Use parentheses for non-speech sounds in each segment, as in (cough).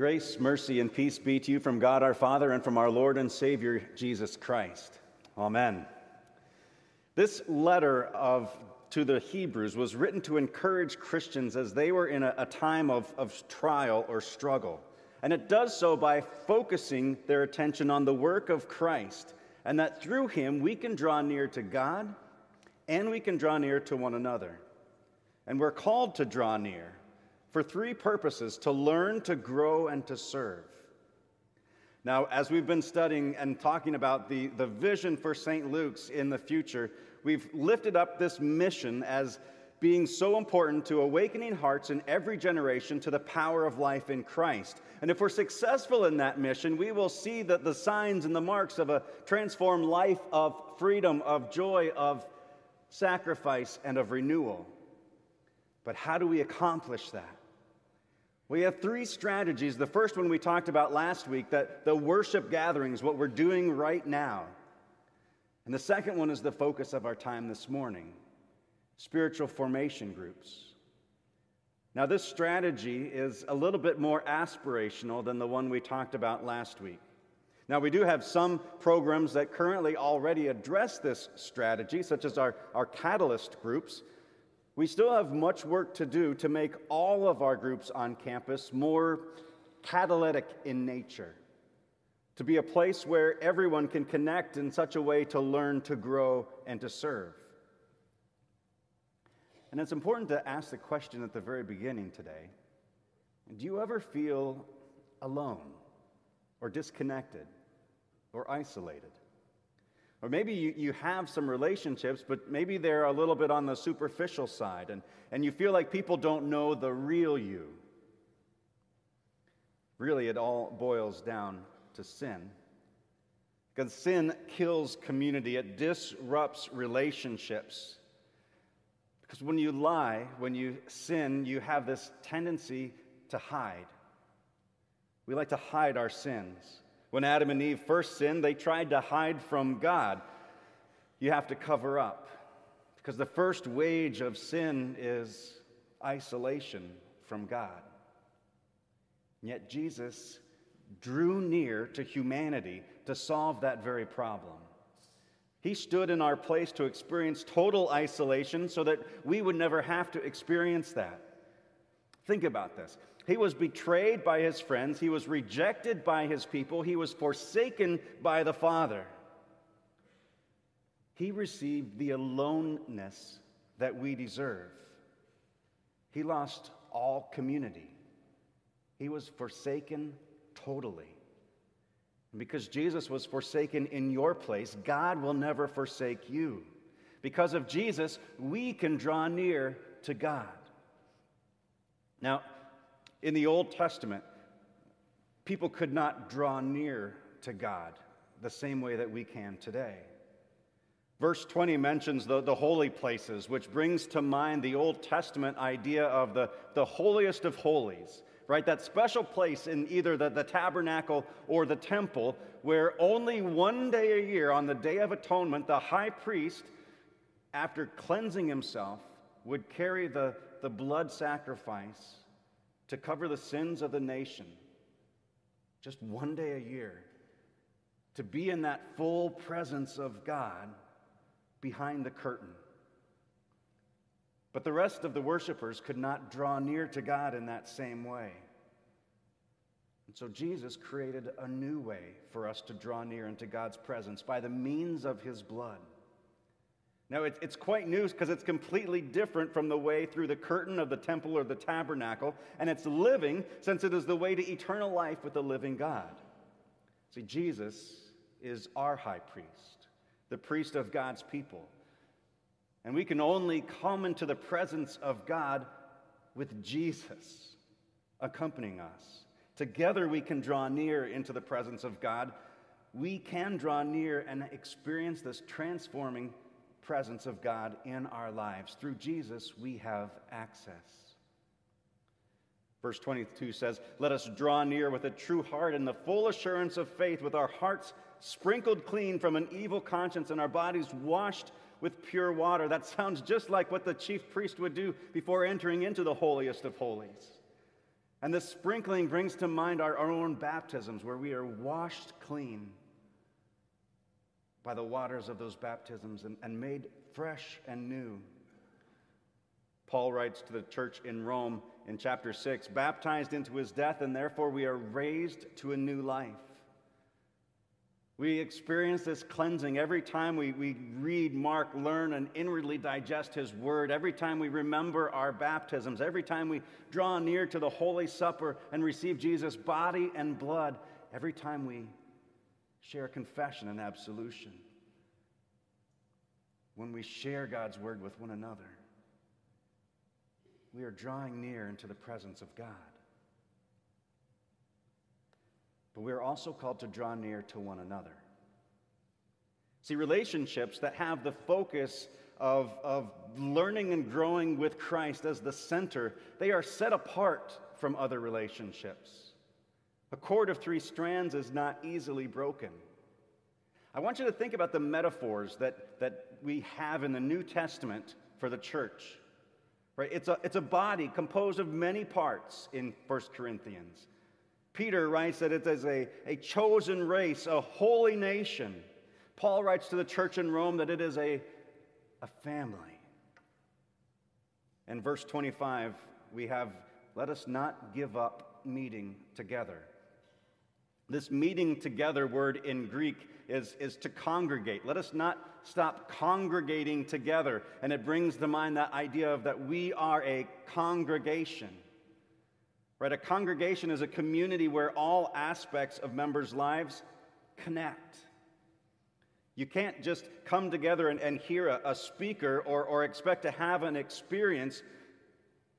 Grace, mercy, and peace be to you from God our Father and from our Lord and Savior Jesus Christ. Amen. This letter of to the Hebrews was written to encourage Christians as they were in a, a time of, of trial or struggle. And it does so by focusing their attention on the work of Christ, and that through him we can draw near to God and we can draw near to one another. And we're called to draw near for three purposes to learn, to grow, and to serve. Now, as we've been studying and talking about the, the vision for St. Luke's in the future, we've lifted up this mission as being so important to awakening hearts in every generation to the power of life in Christ. And if we're successful in that mission, we will see that the signs and the marks of a transformed life of freedom, of joy, of sacrifice, and of renewal. But how do we accomplish that? We have three strategies. The first one we talked about last week that the worship gatherings, what we're doing right now. And the second one is the focus of our time this morning spiritual formation groups. Now, this strategy is a little bit more aspirational than the one we talked about last week. Now, we do have some programs that currently already address this strategy, such as our, our catalyst groups, we still have much work to do to make all of our groups on campus more catalytic in nature, to be a place where everyone can connect in such a way to learn, to grow, and to serve. And it's important to ask the question at the very beginning today do you ever feel alone or disconnected or isolated? Or maybe you, you have some relationships, but maybe they're a little bit on the superficial side, and, and you feel like people don't know the real you. Really, it all boils down to sin. Because sin kills community, it disrupts relationships. Because when you lie, when you sin, you have this tendency to hide. We like to hide our sins. When Adam and Eve first sinned, they tried to hide from God. You have to cover up because the first wage of sin is isolation from God. And yet Jesus drew near to humanity to solve that very problem. He stood in our place to experience total isolation so that we would never have to experience that. Think about this. He was betrayed by his friends. He was rejected by his people. He was forsaken by the Father. He received the aloneness that we deserve. He lost all community. He was forsaken totally. And because Jesus was forsaken in your place, God will never forsake you. Because of Jesus, we can draw near to God. Now, in the Old Testament, people could not draw near to God the same way that we can today. Verse 20 mentions the, the holy places, which brings to mind the Old Testament idea of the, the holiest of holies, right? That special place in either the, the tabernacle or the temple where only one day a year, on the Day of Atonement, the high priest, after cleansing himself, would carry the, the blood sacrifice to cover the sins of the nation. Just one day a year. To be in that full presence of God behind the curtain. But the rest of the worshipers could not draw near to God in that same way. And so Jesus created a new way for us to draw near into God's presence by the means of his blood. Now, it's quite new because it's completely different from the way through the curtain of the temple or the tabernacle, and it's living since it is the way to eternal life with the living God. See, Jesus is our high priest, the priest of God's people. And we can only come into the presence of God with Jesus accompanying us. Together, we can draw near into the presence of God. We can draw near and experience this transforming presence of God in our lives. Through Jesus, we have access. Verse 22 says, Let us draw near with a true heart and the full assurance of faith, with our hearts sprinkled clean from an evil conscience and our bodies washed with pure water. That sounds just like what the chief priest would do before entering into the holiest of holies. And the sprinkling brings to mind our, our own baptisms, where we are washed clean by the waters of those baptisms and, and made fresh and new. Paul writes to the church in Rome in chapter 6 baptized into his death, and therefore we are raised to a new life. We experience this cleansing every time we, we read, mark, learn, and inwardly digest His Word, every time we remember our baptisms, every time we draw near to the Holy Supper and receive Jesus' body and blood, every time we share confession and absolution, when we share God's Word with one another, we are drawing near into the presence of God. but we are also called to draw near to one another. See, relationships that have the focus of, of learning and growing with Christ as the center, they are set apart from other relationships. A cord of three strands is not easily broken. I want you to think about the metaphors that, that we have in the New Testament for the church. Right? It's, a, it's a body composed of many parts in 1 Corinthians. Peter writes that it is a, a chosen race, a holy nation. Paul writes to the church in Rome that it is a, a family. In verse 25, we have, let us not give up meeting together. This meeting together word in Greek is, is to congregate. Let us not stop congregating together. And it brings to mind that idea of that we are a congregation. Right? A congregation is a community where all aspects of members' lives connect. You can't just come together and, and hear a, a speaker or, or expect to have an experience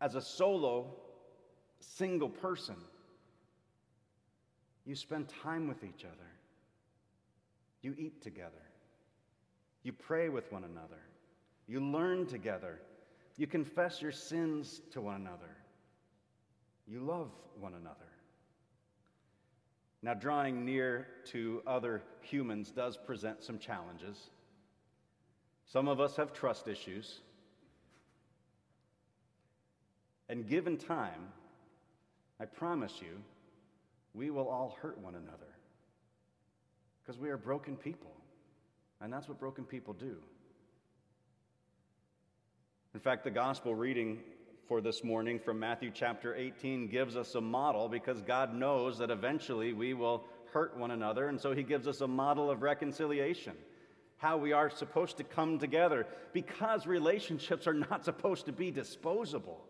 as a solo, single person. You spend time with each other. You eat together. You pray with one another. You learn together. You confess your sins to one another. You love one another. Now, drawing near to other humans does present some challenges. Some of us have trust issues. And given time, I promise you, we will all hurt one another. Because we are broken people. And that's what broken people do. In fact, the gospel reading for this morning from Matthew chapter 18 gives us a model because God knows that eventually we will hurt one another. And so he gives us a model of reconciliation, how we are supposed to come together because relationships are not supposed to be disposable.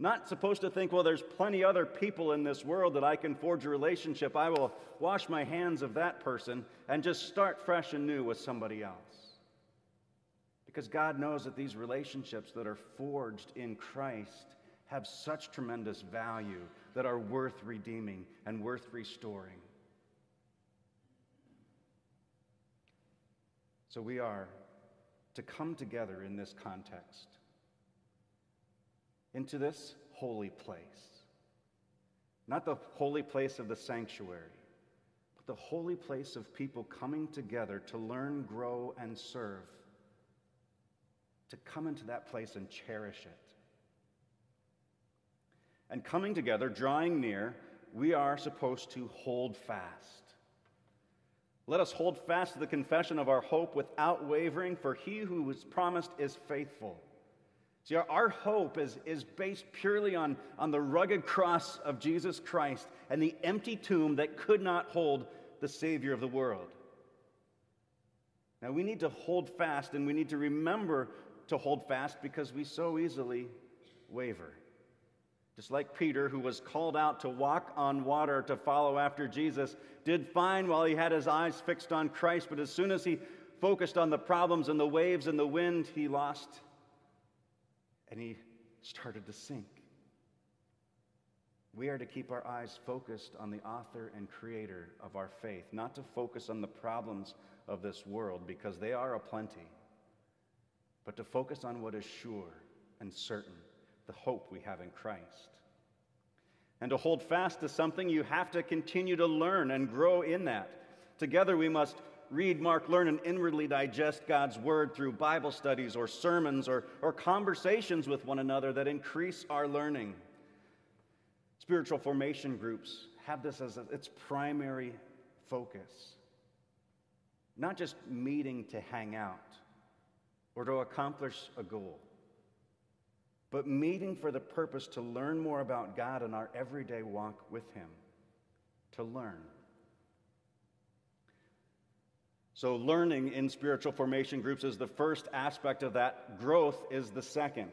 Not supposed to think, well, there's plenty other people in this world that I can forge a relationship. I will wash my hands of that person and just start fresh and new with somebody else. Because God knows that these relationships that are forged in Christ have such tremendous value that are worth redeeming and worth restoring. So we are to come together in this context, into this holy place. Not the holy place of the sanctuary, but the holy place of people coming together to learn, grow, and serve to come into that place and cherish it. And coming together, drawing near, we are supposed to hold fast. Let us hold fast to the confession of our hope without wavering, for he who was promised is faithful. See, our, our, hope is, is based purely on, on the rugged cross of Jesus Christ and the empty tomb that could not hold the Savior of the world. Now, we need to hold fast and we need to remember to hold fast because we so easily waver. Just like Peter, who was called out to walk on water to follow after Jesus, did fine while he had his eyes fixed on Christ, but as soon as he focused on the problems and the waves and the wind, he lost and he started to sink. We are to keep our eyes focused on the author and creator of our faith, not to focus on the problems of this world because they are aplenty but to focus on what is sure and certain, the hope we have in Christ. And to hold fast to something, you have to continue to learn and grow in that. Together, we must read, mark, learn, and inwardly digest God's Word through Bible studies or sermons or, or conversations with one another that increase our learning. Spiritual formation groups have this as its primary focus. Not just meeting to hang out or to accomplish a goal, but meeting for the purpose to learn more about God in our everyday walk with Him. To learn. So, learning in spiritual formation groups is the first aspect of that. Growth is the second.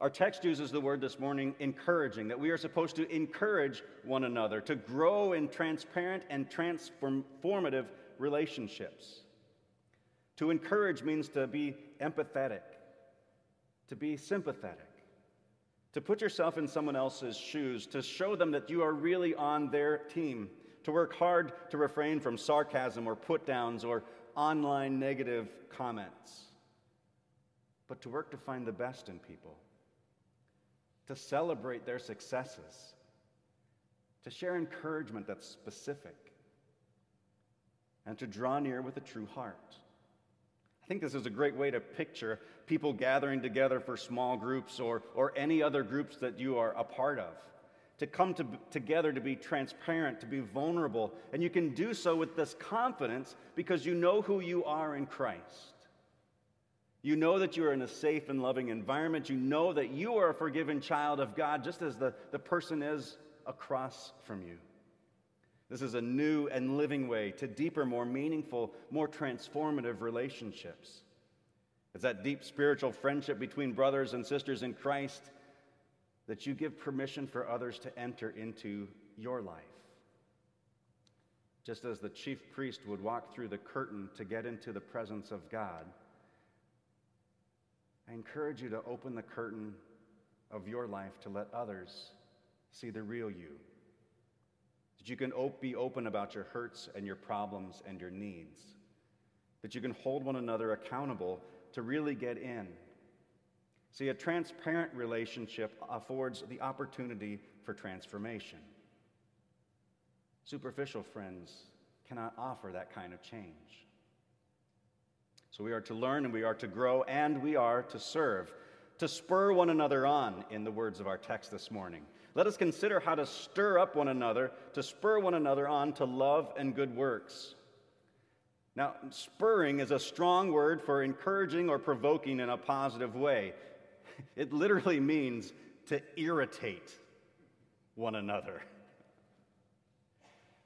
Our text uses the word this morning, encouraging, that we are supposed to encourage one another, to grow in transparent and transformative relationships. To encourage means to be empathetic, to be sympathetic, to put yourself in someone else's shoes, to show them that you are really on their team to work hard to refrain from sarcasm or put downs or online negative comments, but to work to find the best in people, to celebrate their successes, to share encouragement that's specific, and to draw near with a true heart. I think this is a great way to picture people gathering together for small groups or, or any other groups that you are a part of to come to, together to be transparent, to be vulnerable. And you can do so with this confidence because you know who you are in Christ. You know that you are in a safe and loving environment. You know that you are a forgiven child of God, just as the, the person is across from you. This is a new and living way to deeper, more meaningful, more transformative relationships. It's that deep spiritual friendship between brothers and sisters in Christ that you give permission for others to enter into your life. Just as the chief priest would walk through the curtain to get into the presence of God, I encourage you to open the curtain of your life to let others see the real you. That you can op- be open about your hurts and your problems and your needs. That you can hold one another accountable to really get in See, a transparent relationship affords the opportunity for transformation. Superficial friends cannot offer that kind of change. So we are to learn and we are to grow and we are to serve, to spur one another on, in the words of our text this morning. Let us consider how to stir up one another, to spur one another on to love and good works. Now, spurring is a strong word for encouraging or provoking in a positive way. (laughs) It literally means to irritate one another.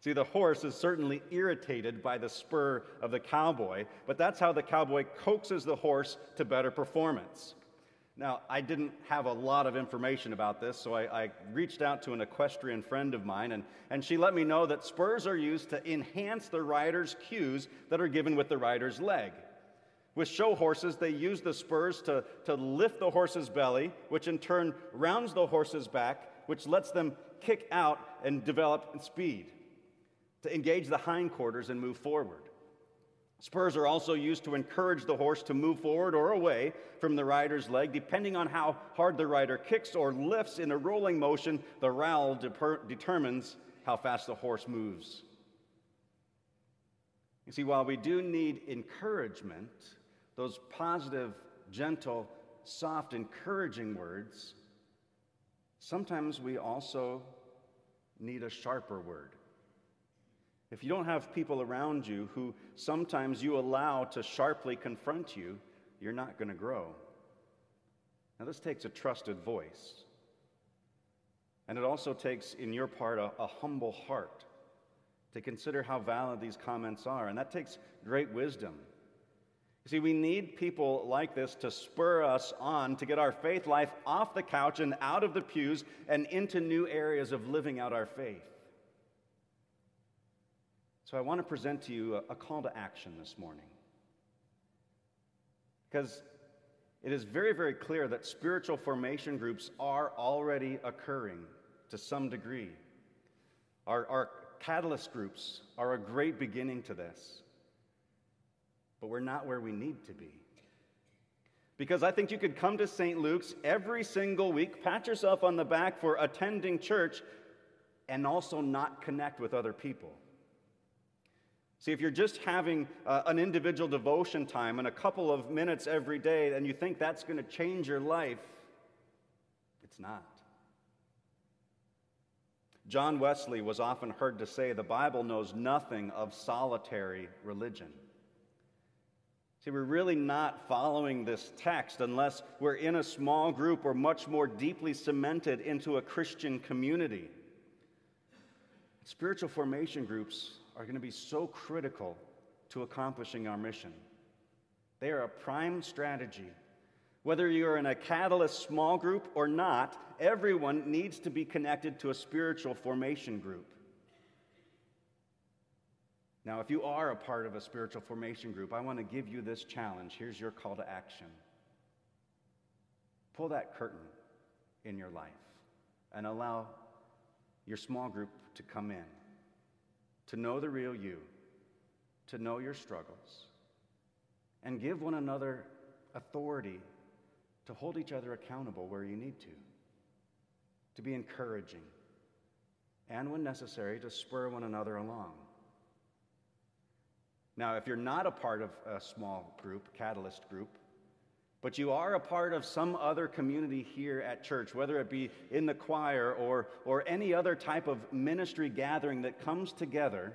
See, the horse is certainly irritated by the spur of the cowboy, but that's how the cowboy coaxes the horse to better performance. Now, I didn't have a lot of information about this, so I, I, reached out to an equestrian friend of mine, and, and she let me know that spurs are used to enhance the rider's cues that are given with the rider's leg. With show horses, they use the spurs to, to lift the horse's belly, which in turn rounds the horse's back, which lets them kick out and develop speed to engage the hindquarters and move forward. Spurs are also used to encourage the horse to move forward or away from the rider's leg, depending on how hard the rider kicks or lifts in a rolling motion. The rowel de- determines how fast the horse moves. You see, while we do need encouragement, those positive, gentle, soft, encouraging words, sometimes we also need a sharper word. If you don't have people around you who sometimes you allow to sharply confront you, you're not going to grow. Now, this takes a trusted voice. And it also takes, in your part, a, a humble heart to consider how valid these comments are. And that takes great wisdom. See, we need people like this to spur us on to get our faith life off the couch and out of the pews and into new areas of living out our faith. So I want to present to you a, a call to action this morning. Because it is very, very clear that spiritual formation groups are already occurring to some degree. Our, our catalyst groups are a great beginning to this but we're not where we need to be. Because I think you could come to St. Luke's every single week, pat yourself on the back for attending church, and also not connect with other people. See, if you're just having uh, an individual devotion time and a couple of minutes every day, and you think that's going to change your life, it's not. John Wesley was often heard to say the Bible knows nothing of solitary religion. See, we're really not following this text unless we're in a small group or much more deeply cemented into a Christian community. Spiritual formation groups are going to be so critical to accomplishing our mission. They are a prime strategy. Whether you're in a catalyst small group or not, everyone needs to be connected to a spiritual formation group. Now, if you are a part of a spiritual formation group, I want to give you this challenge. Here's your call to action pull that curtain in your life and allow your small group to come in, to know the real you, to know your struggles, and give one another authority to hold each other accountable where you need to, to be encouraging, and when necessary, to spur one another along. Now, if you're not a part of a small group, catalyst group, but you are a part of some other community here at church, whether it be in the choir or, or any other type of ministry gathering that comes together,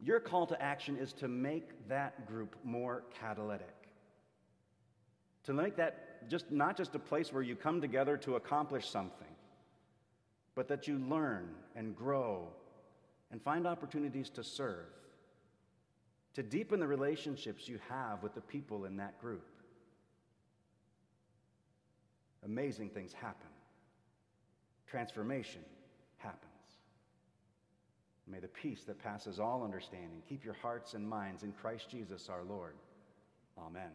your call to action is to make that group more catalytic. To make that just not just a place where you come together to accomplish something, but that you learn and grow and find opportunities to serve to deepen the relationships you have with the people in that group. Amazing things happen, transformation happens. May the peace that passes all understanding keep your hearts and minds in Christ Jesus our Lord. Amen.